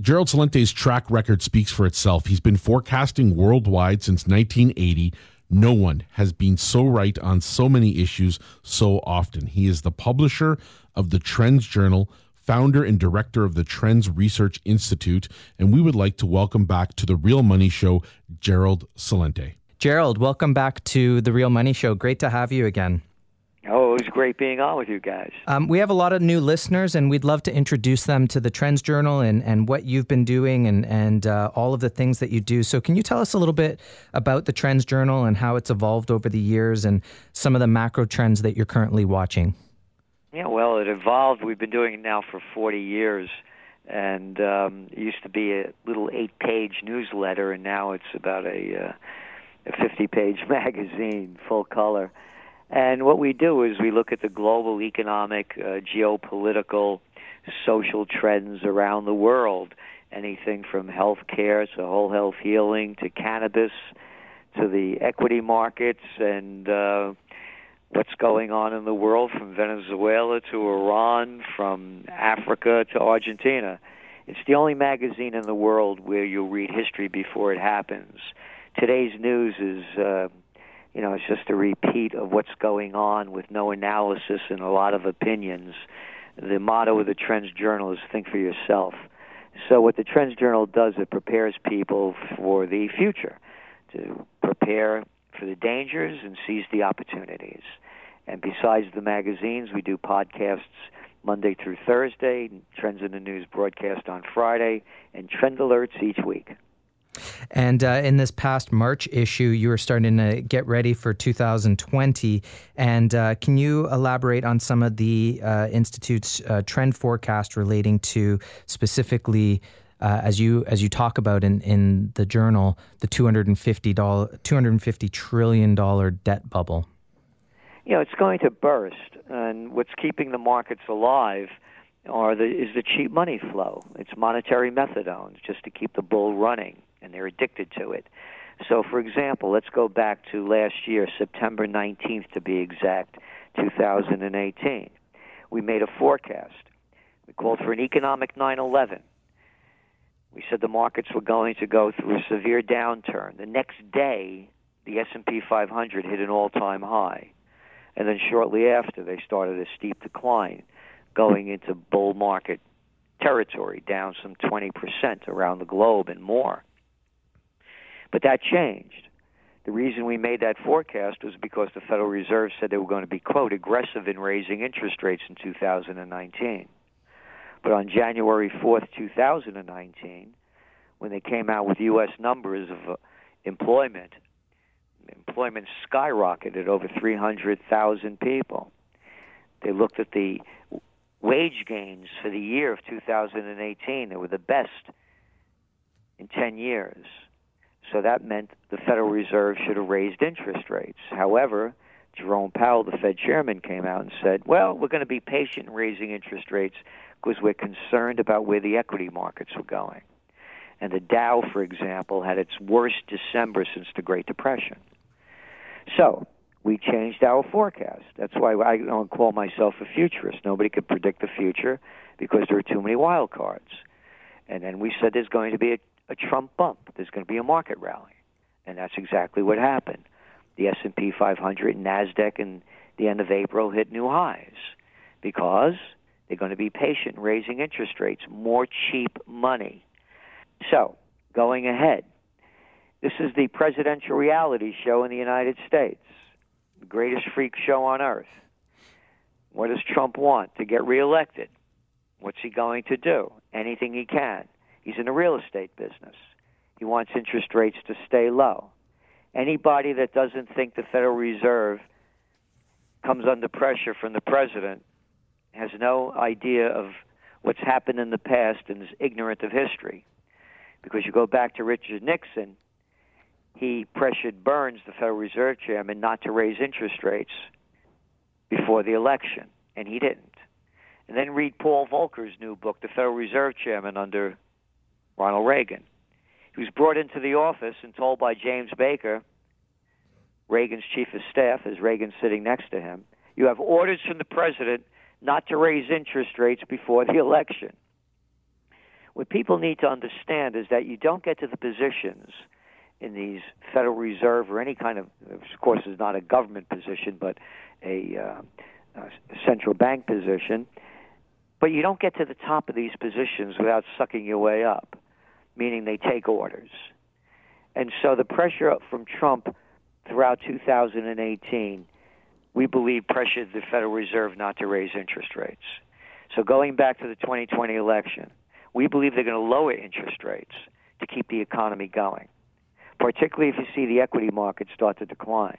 Gerald Celente's track record speaks for itself. He's been forecasting worldwide since 1980. No one has been so right on so many issues so often. He is the publisher of the Trends Journal, founder and director of the Trends Research Institute, and we would like to welcome back to the Real Money Show, Gerald Celente. Gerald, welcome back to the Real Money Show. Great to have you again. It was great being on with you guys. Um, we have a lot of new listeners, and we'd love to introduce them to the Trends Journal and, and what you've been doing and, and uh, all of the things that you do. So, can you tell us a little bit about the Trends Journal and how it's evolved over the years and some of the macro trends that you're currently watching? Yeah, well, it evolved. We've been doing it now for 40 years. And um, it used to be a little eight page newsletter, and now it's about a, uh, a 50 page magazine, full color. And what we do is we look at the global economic, uh, geopolitical, social trends around the world. Anything from healthcare to whole health healing to cannabis to the equity markets and uh, what's going on in the world from Venezuela to Iran, from Africa to Argentina. It's the only magazine in the world where you'll read history before it happens. Today's news is. Uh, you know, it's just a repeat of what's going on with no analysis and a lot of opinions. The motto of the Trends Journal is think for yourself. So what the Trends Journal does, it prepares people for the future, to prepare for the dangers and seize the opportunities. And besides the magazines, we do podcasts Monday through Thursday, Trends in the News broadcast on Friday, and trend alerts each week. And uh, in this past March issue, you were starting to get ready for 2020. And uh, can you elaborate on some of the uh, Institute's uh, trend forecast relating to specifically? Uh, as you as you talk about in, in the journal, the two hundred and fifty dollar two hundred and fifty trillion dollar debt bubble. You know, it's going to burst, and what's keeping the markets alive are the, is the cheap money flow. It's monetary methadones just to keep the bull running and they're addicted to it. So, for example, let's go back to last year, September 19th to be exact, 2018. We made a forecast. We called for an economic 9 11. We said the markets were going to go through a severe downturn. The next day, the S&P 500 hit an all-time high. And then shortly after, they started a steep decline, going into bull market territory, down some 20% around the globe and more. But that changed. The reason we made that forecast was because the Federal Reserve said they were going to be, quote, aggressive in raising interest rates in 2019. But on January 4th, 2019, when they came out with U.S. numbers of uh, employment, employment skyrocketed over 300,000 people. They looked at the wage gains for the year of 2018. They were the best in 10 years. So that meant the Federal Reserve should have raised interest rates. However, Jerome Powell, the Fed chairman, came out and said, well, we're going to be patient in raising interest rates because we're concerned about where the equity markets were going. And the Dow, for example, had its worst December since the Great Depression. So we changed our forecast. That's why I don't call myself a futurist. Nobody could predict the future because there are too many wild cards. And then we said there's going to be a a Trump bump. There's going to be a market rally, and that's exactly what happened. The S&P 500 and Nasdaq in the end of April hit new highs because they're going to be patient raising interest rates, more cheap money. So, going ahead, this is the presidential reality show in the United States, the greatest freak show on earth. What does Trump want? To get reelected. What's he going to do? Anything he can. He's in the real estate business. He wants interest rates to stay low. Anybody that doesn't think the Federal Reserve comes under pressure from the president has no idea of what's happened in the past and is ignorant of history. Because you go back to Richard Nixon, he pressured Burns, the Federal Reserve Chairman, not to raise interest rates before the election, and he didn't. And then read Paul Volcker's new book, The Federal Reserve Chairman under Ronald Reagan. He was brought into the office and told by James Baker, Reagan's chief of staff, as Reagan's sitting next to him, you have orders from the president not to raise interest rates before the election. what people need to understand is that you don't get to the positions in these Federal Reserve or any kind of, of course, is not a government position, but a, uh, a central bank position. But you don't get to the top of these positions without sucking your way up, meaning they take orders. And so the pressure from Trump throughout 2018, we believe pressured the Federal Reserve not to raise interest rates. So going back to the 2020 election, we believe they're going to lower interest rates to keep the economy going, particularly if you see the equity markets start to decline,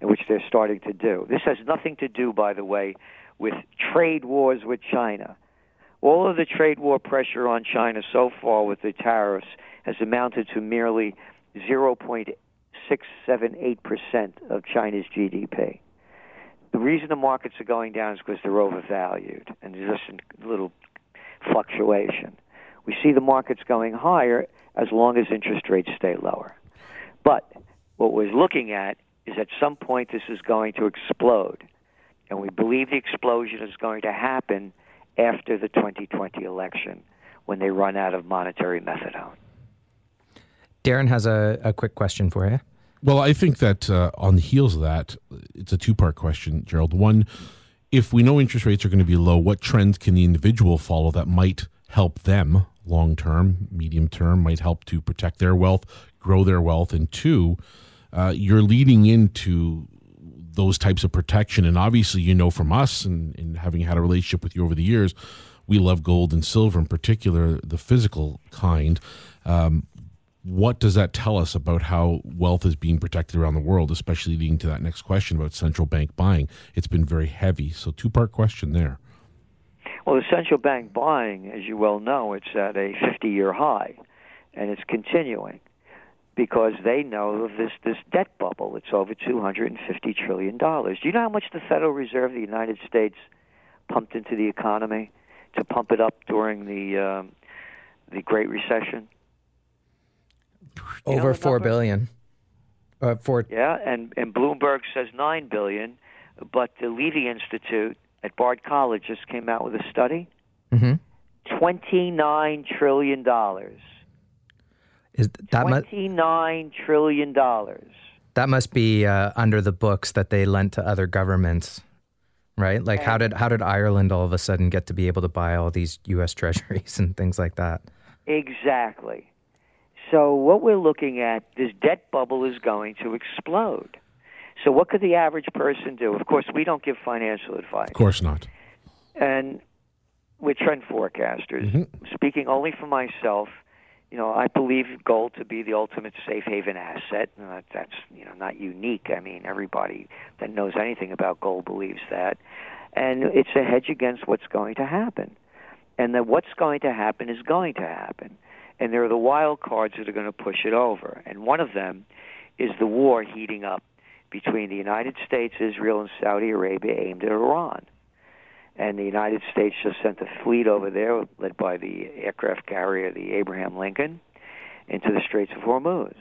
which they're starting to do. This has nothing to do, by the way, with trade wars with China. All of the trade war pressure on China so far with the tariffs has amounted to merely 0.678% of China's GDP. The reason the markets are going down is because they're overvalued and there's just a little fluctuation. We see the markets going higher as long as interest rates stay lower. But what we're looking at is at some point this is going to explode. And we believe the explosion is going to happen after the 2020 election when they run out of monetary methadone. Darren has a, a quick question for you. Well, I think that uh, on the heels of that, it's a two part question, Gerald. One, if we know interest rates are going to be low, what trends can the individual follow that might help them long term, medium term, might help to protect their wealth, grow their wealth? And two, uh, you're leading into those types of protection. And obviously, you know from us and, and having had a relationship with you over the years, we love gold and silver, in particular, the physical kind. Um, what does that tell us about how wealth is being protected around the world, especially leading to that next question about central bank buying? It's been very heavy. So, two part question there. Well, the central bank buying, as you well know, it's at a 50 year high, and it's continuing because they know of this, this debt bubble. It's over $250 trillion. Do you know how much the Federal Reserve of the United States pumped into the economy to pump it up during the, um, the Great Recession? Over four billion. Uh, four. Yeah, and and Bloomberg says nine billion, but the Levy Institute at Bard College just came out with a study. Mm-hmm. Twenty-nine trillion dollars. Is that twenty-nine mu- trillion dollars? That must be uh, under the books that they lent to other governments, right? Like, and, how did how did Ireland all of a sudden get to be able to buy all these U.S. Treasuries and things like that? Exactly. So what we're looking at, this debt bubble is going to explode. So what could the average person do? Of course, we don't give financial advice. Of course not. And we're trend forecasters. Mm-hmm. Speaking only for myself, you know, I believe gold to be the ultimate safe haven asset. Uh, that's you know not unique. I mean, everybody that knows anything about gold believes that, and it's a hedge against what's going to happen. And that what's going to happen is going to happen and there are the wild cards that are going to push it over. And one of them is the war heating up between the United States, Israel, and Saudi Arabia aimed at Iran. And the United States just sent a fleet over there, led by the aircraft carrier, the Abraham Lincoln, into the Straits of Hormuz.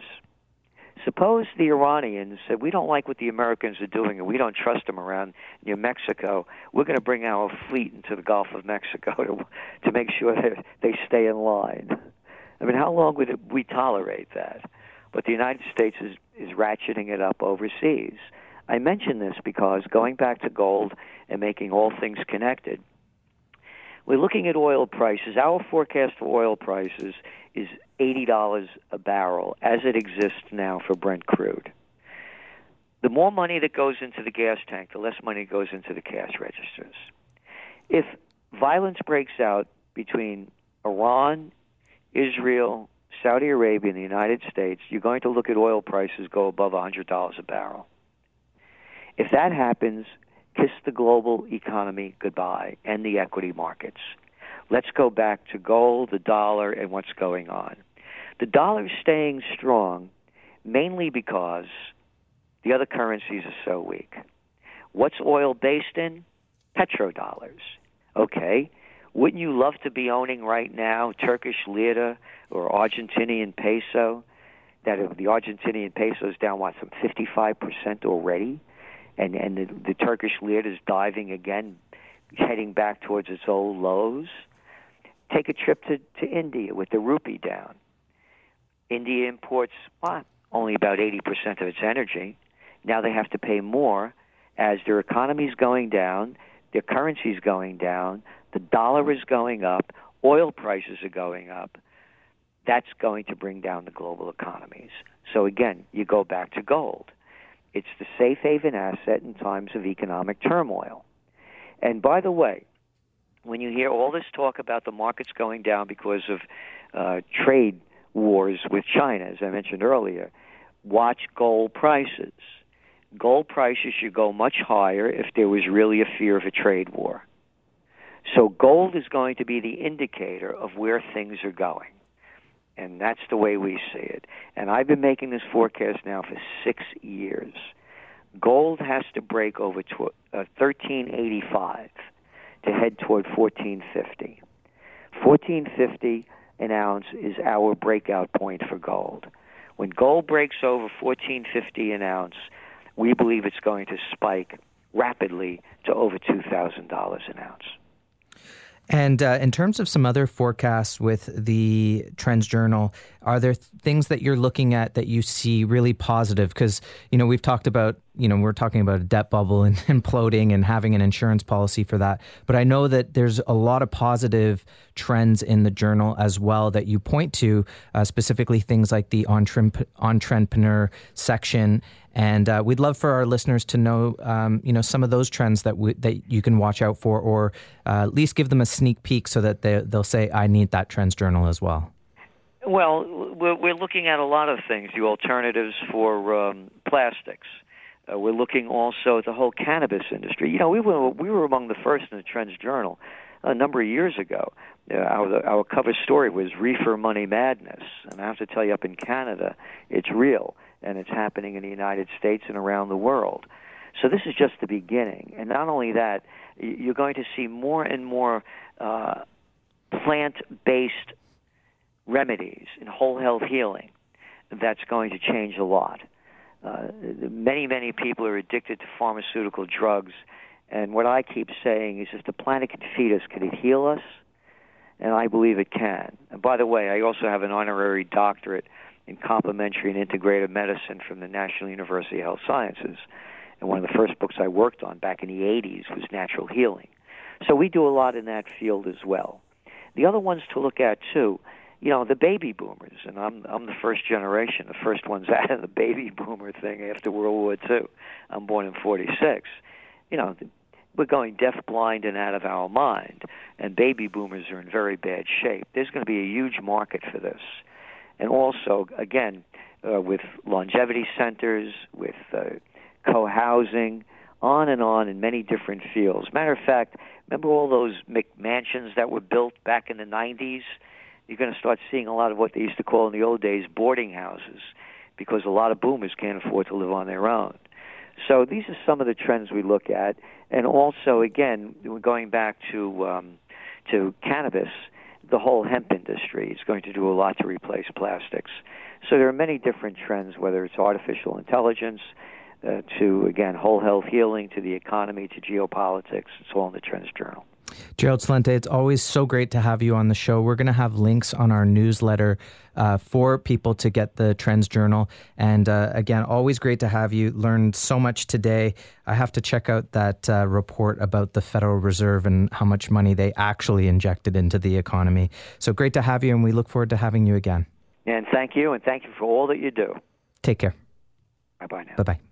Suppose the Iranians said, We don't like what the Americans are doing and we don't trust them around near Mexico. We're going to bring our fleet into the Gulf of Mexico to, to make sure that they stay in line. I mean, how long would we tolerate that? But the United States is, is ratcheting it up overseas. I mention this because going back to gold and making all things connected, we're looking at oil prices. Our forecast for oil prices is $80 a barrel as it exists now for Brent crude. The more money that goes into the gas tank, the less money goes into the cash registers. If violence breaks out between Iran Israel, Saudi Arabia, and the United States, you're going to look at oil prices go above $100 a barrel. If that happens, kiss the global economy goodbye and the equity markets. Let's go back to gold, the dollar, and what's going on. The dollar is staying strong mainly because the other currencies are so weak. What's oil based in? Petrodollars. Okay, wouldn't you love to be owning right now Turkish lira or Argentinian peso? That the Argentinian peso is down what some 55% already, and and the, the Turkish lira is diving again, heading back towards its old lows. Take a trip to, to India with the rupee down. India imports well, only about 80% of its energy. Now they have to pay more as their economy is going down, their currency is going down, the dollar is going up, oil prices are going up. That's going to bring down the global economies. So again, you go back to gold. It's the safe haven asset in times of economic turmoil. And by the way, when you hear all this talk about the markets going down because of uh, trade wars with China, as I mentioned earlier, watch gold prices. Gold prices should go much higher if there was really a fear of a trade war. So gold is going to be the indicator of where things are going. And that's the way we see it. And I've been making this forecast now for six years. Gold has to break over to, uh, 1385 to head toward 1450. 1450 an ounce is our breakout point for gold. When gold breaks over 1450 an ounce, we believe it's going to spike rapidly to over $2,000 an ounce. And uh, in terms of some other forecasts with the Trends Journal, are there things that you're looking at that you see really positive? Because you know we've talked about you know we're talking about a debt bubble and imploding and having an insurance policy for that. But I know that there's a lot of positive trends in the journal as well that you point to, uh, specifically things like the entrepreneur section. And uh, we'd love for our listeners to know, um, you know, some of those trends that that you can watch out for, or uh, at least give them a sneak peek so that they, they'll say, "I need that Trends Journal as well." Well, we're, looking at a lot of things. The alternatives for um, plastics. Uh, we're looking also at the whole cannabis industry. You know, we were we were among the first in the Trends Journal a number of years ago. Uh, our our cover story was reefer money madness, and I have to tell you, up in Canada, it's real, and it's happening in the United States and around the world. So this is just the beginning, and not only that, you're going to see more and more uh, plant-based remedies in whole health healing that's going to change a lot. Uh, many, many people are addicted to pharmaceutical drugs, and what I keep saying is if the planet could feed us, could it heal us? And I believe it can. And by the way, I also have an honorary doctorate in complementary and integrative medicine from the National University of Health Sciences. And one of the first books I worked on back in the 80s was natural healing. So we do a lot in that field as well. The other ones to look at, too, you know the baby boomers, and I'm I'm the first generation, the first ones out of the baby boomer thing after World War II. I'm born in '46. You know, we're going deaf, blind, and out of our mind, and baby boomers are in very bad shape. There's going to be a huge market for this, and also again uh, with longevity centers, with uh, co-housing, on and on in many different fields. Matter of fact, remember all those McMansions that were built back in the '90s? You're going to start seeing a lot of what they used to call in the old days boarding houses because a lot of boomers can't afford to live on their own. So these are some of the trends we look at, and also again, going back to um, to cannabis, the whole hemp industry is going to do a lot to replace plastics. So there are many different trends, whether it's artificial intelligence, uh, to again whole health healing, to the economy, to geopolitics. It's all in the Trends Journal. Gerald Celente, it's always so great to have you on the show. We're going to have links on our newsletter uh, for people to get the Trends Journal. And uh, again, always great to have you. Learned so much today. I have to check out that uh, report about the Federal Reserve and how much money they actually injected into the economy. So great to have you, and we look forward to having you again. And thank you, and thank you for all that you do. Take care. Bye bye now. Bye bye.